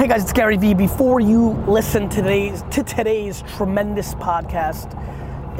Hey guys, it's Gary Vee. Before you listen to today's, to today's tremendous podcast,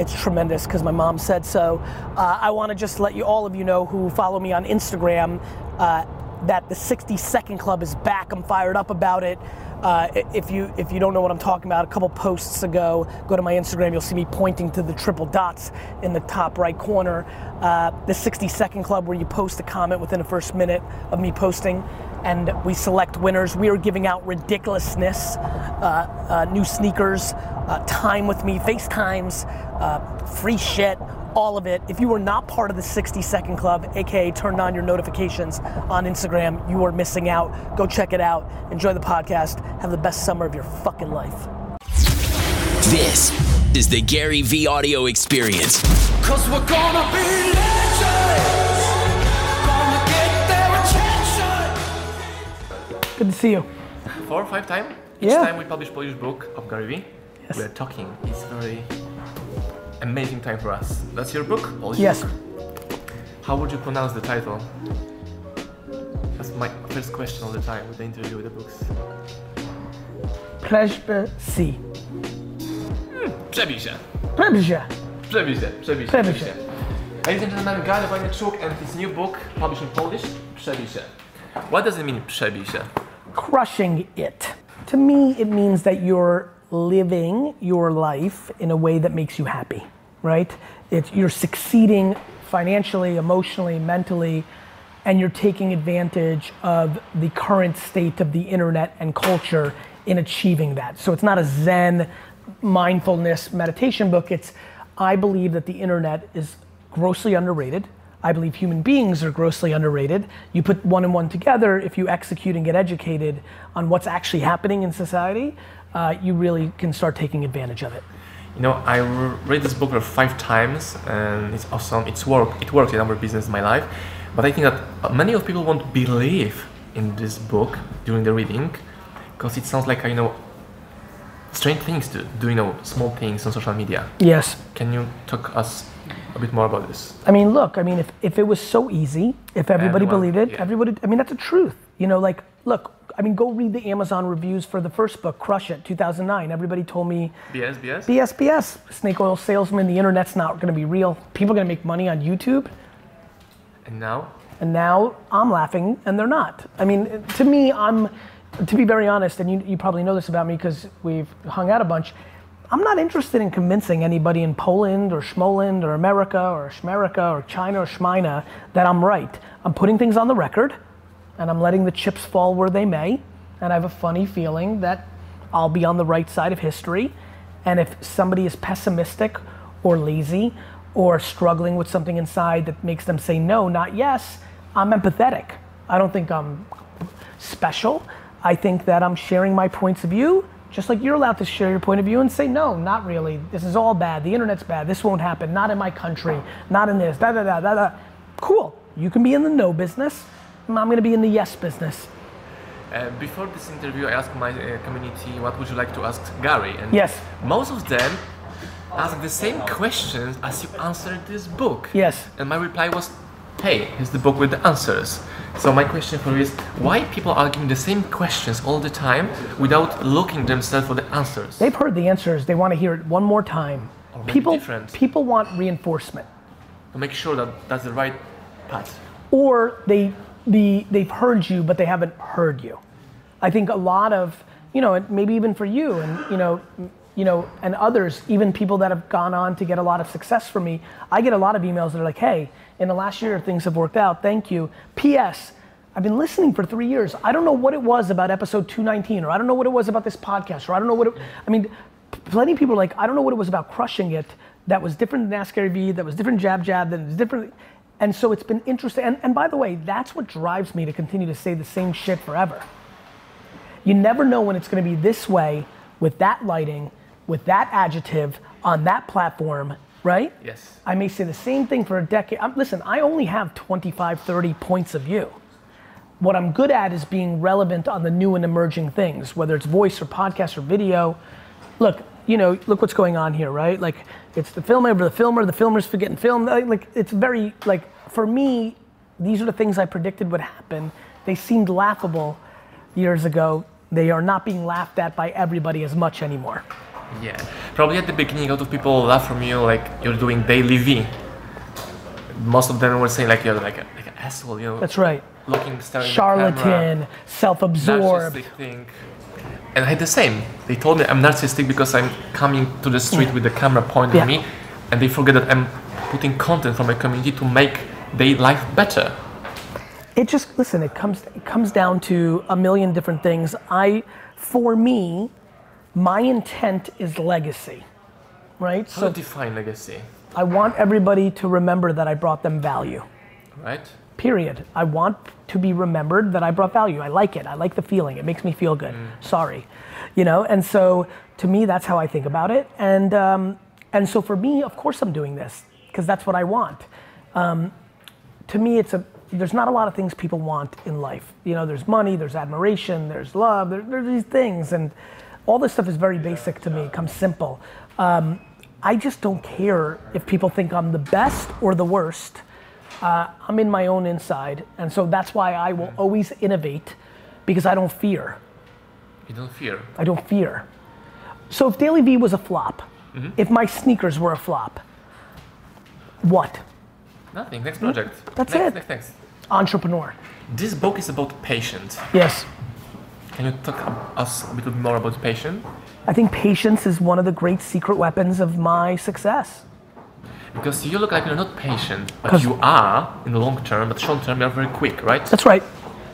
it's tremendous because my mom said so. Uh, I want to just let you, all of you know who follow me on Instagram, uh, that the 60 Second Club is back. I'm fired up about it. Uh, if you if you don't know what I'm talking about, a couple posts ago, go to my Instagram. You'll see me pointing to the triple dots in the top right corner. Uh, the 60 Second Club, where you post a comment within the first minute of me posting, and we select winners. We are giving out ridiculousness, uh, uh new sneakers, uh, time with me, FaceTimes, uh, free shit all of it. If you are not part of the 60 Second Club, aka turned on your notifications on Instagram, you are missing out. Go check it out. Enjoy the podcast. Have the best summer of your fucking life. This is the Gary Vee audio experience. Cause we're gonna be Good to see you. Four or five times. Each yeah. time we publish Polish book of Gary Vee. Yes. We're talking. It's very amazing time for us. That's your book? Polish yes. Book. How would you pronounce the title? That's my first question all the time with the interview with the books. Pleasure C. Hmm, przebij się. Przebij się. Przebij się, przebij się, przebij się. Ladies and gentlemen, Gary Vaynerchuk and his new book, published in Polish, Przebij się. What does it mean, przebij się? Crushing it. To me, it means that you're living your life in a way that makes you happy, right? It's, you're succeeding financially, emotionally, mentally, and you're taking advantage of the current state of the internet and culture in achieving that. So it's not a Zen mindfulness meditation book. It's, I believe that the internet is grossly underrated. I believe human beings are grossly underrated. You put one and one together, if you execute and get educated on what's actually happening in society, uh, you really can start taking advantage of it. You know, I read this book five times, and it's awesome. It's work. It worked in our business, in my life. But I think that many of people won't believe in this book during the reading, because it sounds like you know strange things to do. You know, small things on social media. Yes. Can you talk us a bit more about this? I mean, look. I mean, if if it was so easy, if everybody Everyone, believed it, yeah. everybody. I mean, that's the truth. You know, like, look, I mean, go read the Amazon reviews for the first book, Crush It, 2009. Everybody told me BS, BS, BS, BS. Snake oil salesman. The internet's not going to be real. People are going to make money on YouTube. And now? And now I'm laughing, and they're not. I mean, to me, I'm, to be very honest, and you, you probably know this about me because we've hung out a bunch. I'm not interested in convincing anybody in Poland or Schmoland or America or Schmerica or China or Schmina that I'm right. I'm putting things on the record and I'm letting the chips fall where they may. And I have a funny feeling that I'll be on the right side of history. And if somebody is pessimistic or lazy or struggling with something inside that makes them say no, not yes, I'm empathetic. I don't think I'm special. I think that I'm sharing my points of view, just like you're allowed to share your point of view and say, no, not really. This is all bad. The internet's bad. This won't happen. Not in my country. Not in this. Da da da da da. Cool. You can be in the no business. I'm going to be in the yes business. Uh, before this interview, I asked my uh, community, what would you like to ask Gary? And yes. most of them asked the same questions as you answered this book. Yes. And my reply was, hey, here's the book with the answers. So my question for you is, why people are giving the same questions all the time without looking themselves for the answers? They've heard the answers. They want to hear it one more time. people, different. people want reinforcement. To make sure that that's the right path. Or they the they've heard you, but they haven't heard you. I think a lot of you know, maybe even for you, and you know, you know, and others, even people that have gone on to get a lot of success from me, I get a lot of emails that are like, "Hey, in the last year things have worked out. Thank you." P.S. I've been listening for three years. I don't know what it was about episode 219, or I don't know what it was about this podcast, or I don't know what it. I mean, plenty of people are like, I don't know what it was about crushing it that was different than Ask Gary Vee, that was different jab jab, that was different. And so it's been interesting. And, and by the way, that's what drives me to continue to say the same shit forever. You never know when it's going to be this way with that lighting, with that adjective on that platform, right? Yes. I may say the same thing for a decade. I'm, listen, I only have 25, 30 points of view. What I'm good at is being relevant on the new and emerging things, whether it's voice or podcast or video. Look, you know, look what's going on here, right? Like, it's the filmer over the filmer, the filmer's forgetting film. Like, it's very, like, for me, these are the things I predicted would happen. They seemed laughable years ago. They are not being laughed at by everybody as much anymore. Yeah, probably at the beginning, a lot of people laugh from you like you're doing DailyVee. Most of them were saying like you're like, a, like an asshole, you know. That's right. Looking, staring at the camera, Charlatan, self-absorbed. narcissistic thing. And I had the same. They told me I'm narcissistic because I'm coming to the street with the camera pointed Yeah. at me, and they forget that I'm putting content for my community to make their life better. it just listen it comes it comes down to a million different things i for me my intent is legacy right? How so to define legacy, i want everybody to remember that i brought them value. Right? period. I want to be remembered that i brought value. I like it. I like the feeling. It makes me feel good. Sorry. You know and so to me that's how i think about it. And um, and so for me of course i'm doing this because that's what i want. Um, to me it's a there's not a lot of things people want in life. You know there's money there's admiration there's love there, there's these things. And all this stuff is very basic to me it comes simple um, i just don't care if people think i'm the best or the worst uh, i'm in my own inside and so that's why i will always innovate because i don't fear You don't fear. I don't fear. So if DailyVee was a flop, if my sneakers were a flop, what? Nothing. Next project. That's next, it. Next, next. Entrepreneur. This book is about patience. Yes. Can you talk us a little bit more about patience? I think patience is one of the great secret weapons of my success. Because you look like you're not patient, but you are in the long term, but short term you're very quick, right? That's right.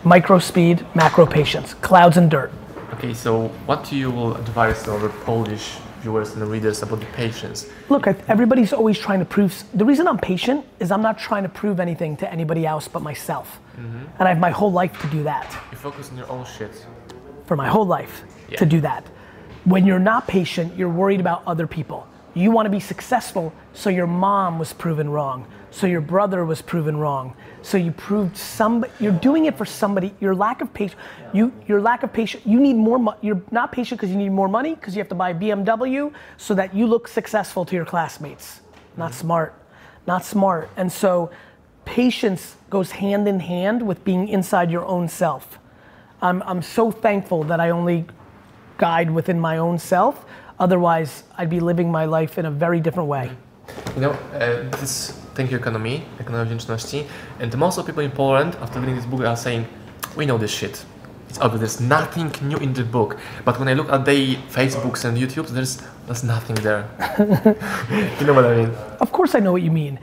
Micro speed, macro patience, clouds and dirt. Okay, so what do you will advise our Polish viewers and readers about the patience? Look, everybody's always trying to prove. The reason I'm patient is I'm not trying to prove anything to anybody else but myself. Mm-hmm. And I have my whole life to do that. You focus on your own shit. For my whole life Yeah. to do that. When you're not patient, you're worried about other people. You want to be successful, so your mom was proven wrong, so your brother was proven wrong, so you proved some. You're doing it for somebody. Your lack of patience. You your lack of patience. You need more. Mo- you're not patient because you need more money because you have to buy a BMW so that you look successful to your classmates. Not mm-hmm. smart. Not smart. And so, patience goes hand in hand with being inside your own self. I'm, I'm so thankful that I only guide within my own self. Otherwise, I'd be living my life in a very different way. You know, uh, this Thank You Economy, Ekonomia Wdzięczności, and most of people in Poland, after reading this book, are saying, we know this shit. It's obvious, there's nothing new in the book. But when I look at their Facebooks and YouTubes, there's, there's nothing there. you know what I mean? Of course, I know what you mean.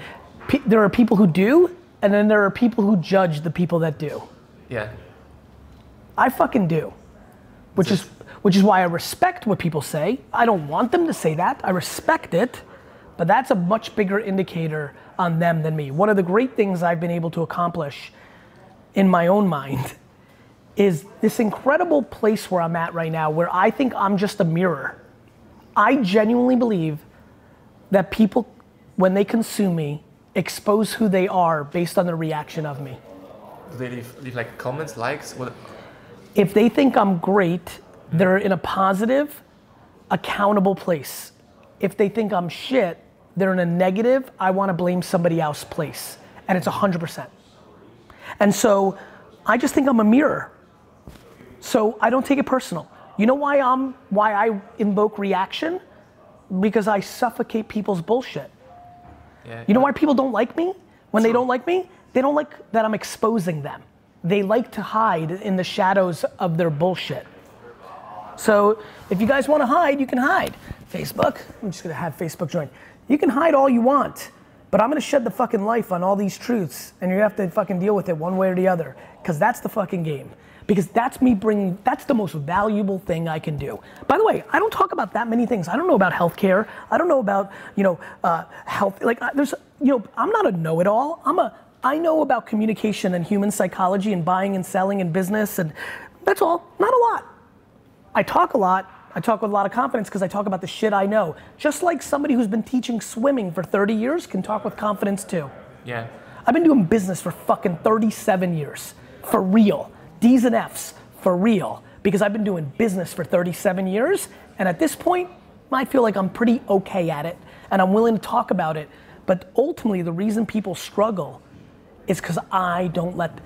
Pe- there are people who do, and then there are people who judge the people that do. Yeah. I fucking do. Which is which is why I respect what people say. I don't want them to say that. I respect it, but that's a much bigger indicator on them than me. One of the great things I've been able to accomplish in my own mind is this incredible place where I'm at right now where I think I'm just a mirror. I genuinely believe that people when they consume me expose who they are based on the reaction of me. Do they leave, leave like comments, likes? What? If they think I'm great, mm-hmm. they're in a positive, accountable place. If they think I'm shit, they're in a negative, I want to blame somebody else place. And it's 100%. And so I just think I'm a mirror. So I don't take it personal. You know why I'm why I invoke reaction? Because I suffocate people's bullshit. Yeah. You know why people don't like me? When they don't like me, they don't like that I'm exposing them. They like to hide in the shadows of their bullshit. So if you guys want to hide, you can hide. Facebook, I'm just gonna have Facebook join. You can hide all you want, but I'm gonna shed the fucking life on all these truths, and you have to fucking deal with it one way or the other, because that's the fucking game. Because that's me bringing, that's the most valuable thing I can do. By the way, I don't talk about that many things. I don't know about healthcare. I don't know about, you know, uh, health. Like, there's, you know, I'm not a know it all. I'm a, I know about communication and human psychology and buying and selling and business, and that's all. Not a lot. I talk a lot. I talk with a lot of confidence because I talk about the shit I know. Just like somebody who's been teaching swimming for 30 years can talk with confidence too. Yeah. I've been doing business for fucking 37 years. For real. D's and F's. For real. Because I've been doing business for 37 years. And at this point, I feel like I'm pretty okay at it. And I'm willing to talk about it. But ultimately, the reason people struggle is because I don't let.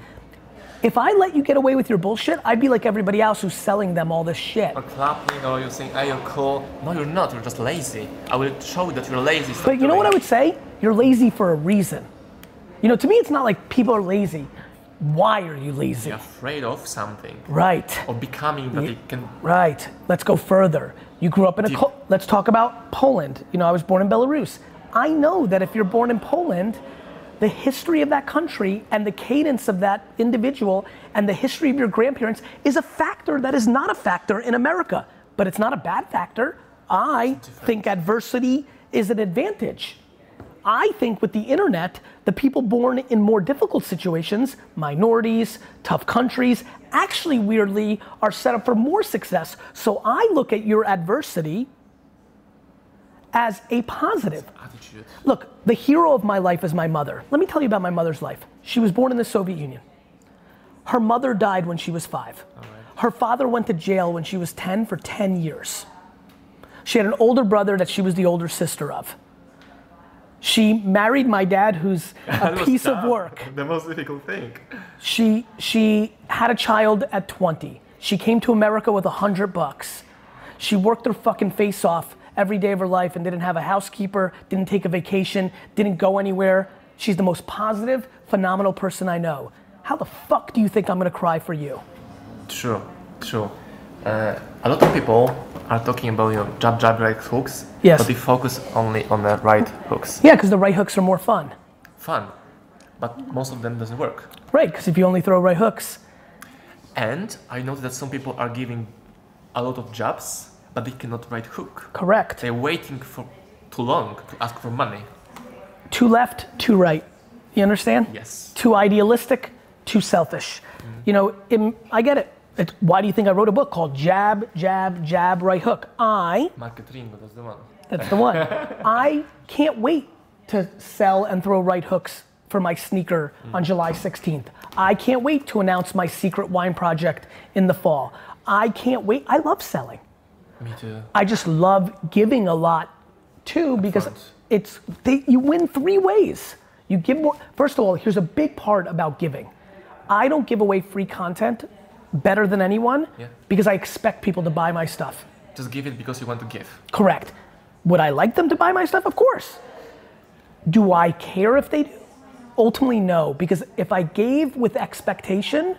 If I let you get away with your bullshit, I'd be like everybody else who's selling them all this shit. Or clapping, or you're saying, "Hey, you're cool." No, you're not. You're just lazy. I will show you that you're lazy. Stop But you know what I would say? You're lazy for a reason. You know, to me, it's not like people are lazy. Why are you lazy? You're afraid of something, Right. or becoming that it can. Right. Let's go further. You grew up in a. Deep. Let's talk about Poland. You know, I was born in Belarus. I know that if you're born in Poland, the history of that country and the cadence of that individual and the history of your grandparents is a factor that is not a factor in America. But it's not a bad factor. I think adversity is an advantage. I think with the internet, the people born in more difficult situations, minorities, tough countries, actually weirdly are set up for more success. So I look at your adversity as a positive. Attitude. Look, the hero of my life is my mother. Let me tell you about my mother's life. She was born in the Soviet Union. Her mother died when she was five. Her father went to jail when she was 10 for 10 years. She had an older brother that she was the older sister of. She married my dad, who's a piece of work. The most difficult thing. She she had a child at 20. She came to America with a hundred bucks. She worked her fucking face off every day of her life and didn't have a housekeeper, didn't take a vacation, didn't go anywhere. She's the most positive, phenomenal person I know. How the fuck do you think I'm gonna cry for you? True, true. Uh, a lot of people are talking about you know jab jab right hooks, Yes. but they focus only on the right hooks. Yeah, because the right hooks are more fun. Fun, but most of them doesn't work. Right, because if you only throw right hooks, And I noticed that some people are giving a lot of jabs, but they cannot write hook. correct. They're waiting for too long to ask for money. Too left, too right. You understand? Yes. Too idealistic, too selfish. Mm. You know, im- I get it. It's, why do you think I wrote a book called Jab, Jab, Jab, Right Hook? I, Marketing, that's the one. that's the one. I can't wait to sell and throw right hooks for my sneaker mm. on July 16th. I can't wait to announce my secret wine project in the fall. I can't wait. I love selling. Me too. I just love giving a lot too because it's they, you win three ways. You give more. First of all, here's a big part about giving. I don't give away free content better than anyone Yeah. because I expect people to buy my stuff. Just give it because you want to give. Correct. Would I like them to buy my stuff? Of course. Do I care if they do? Ultimately, no, because if I gave with expectation,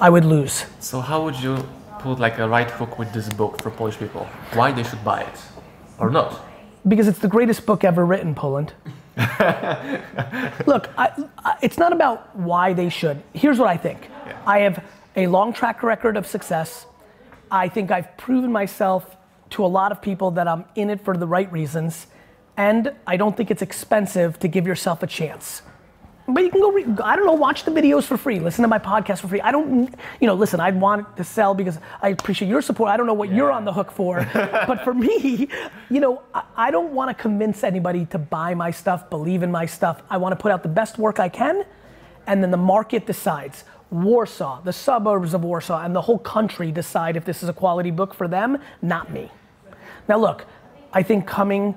I would lose. So how would you put like a right hook with this book for Polish people? Why they should buy it, or not? because it's the greatest book ever written, Poland. Look, I, I, it's not about why they should. Here's what I think I have a long track record of success. I think I've proven myself to a lot of people that I'm in it for the right reasons. And I don't think it's expensive to give yourself a chance. But you can go, re- I don't know, watch the videos for free, listen to my podcast for free. I don't, you know, listen, I'd want to sell because I appreciate your support. I don't know what you're on the hook for. but for me, you know, I, I don't want to convince anybody to buy my stuff, believe in my stuff. I want to put out the best work I can, and then the market decides. Warsaw, the suburbs of Warsaw, and the whole country decide if this is a quality book for them, not me. Now, look, I think coming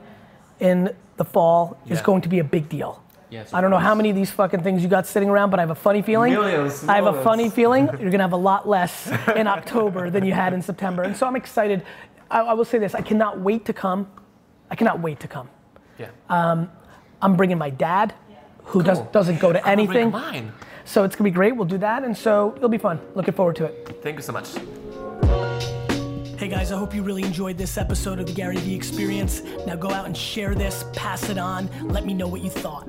in the fall is going to be a big deal. Yes, I don't know how many of these fucking things you got sitting around, but I have a funny feeling. Millions, I have a funny feeling you're gonna have a lot less in October than you had in September. And so I'm excited. I, I will say this I cannot wait to come. I cannot wait to come. Yeah. Um, I'm bringing my dad, who does, Cool. doesn't go to I'm gonna bring anything. Mine. So it's gonna be great. We'll do that. And so it'll be fun. Looking forward to it. Thank you so much. Hey guys, I hope you really enjoyed this episode of the Gary Vee Experience. Now go out and share this, pass it on, let me know what you thought.